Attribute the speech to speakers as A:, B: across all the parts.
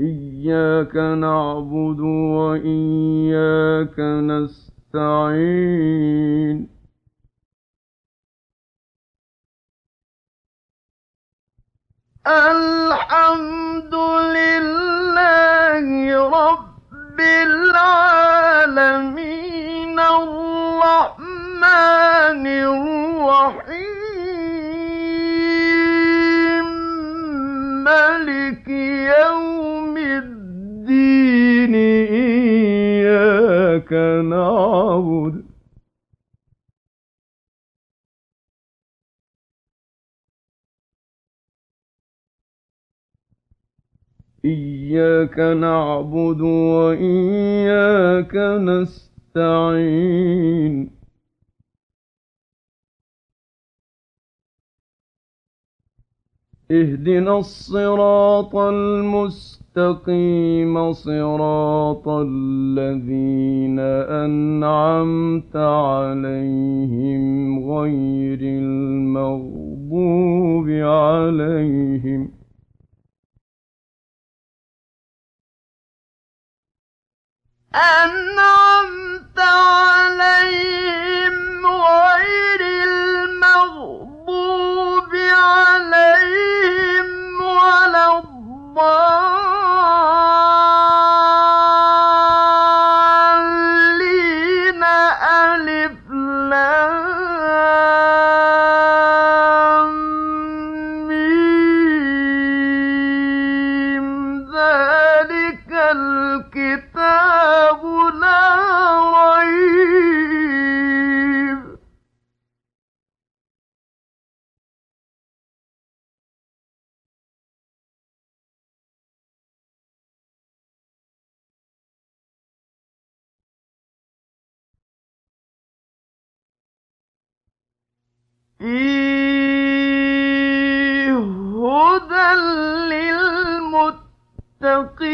A: إياك نعبد وإياك نستعين. الحمد لله رب العالمين الرحمن الرحيم نعبد. إياك نعبد وإياك نستعين. اهدنا الصراط المستقيم صراط الذين أنعمت عليهم غير المغضوب عليهم. أنعمت عليهم فيه هدى للمتقين.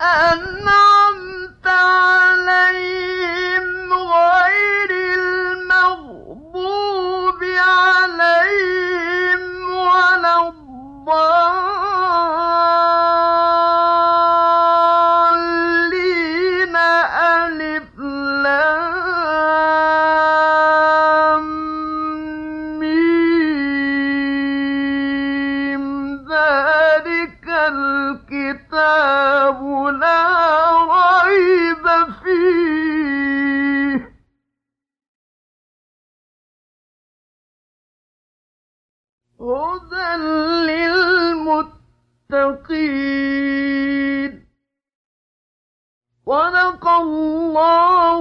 A: أنعمت الكتاب لا ريب فيه. هدى للمتقين. صدق الله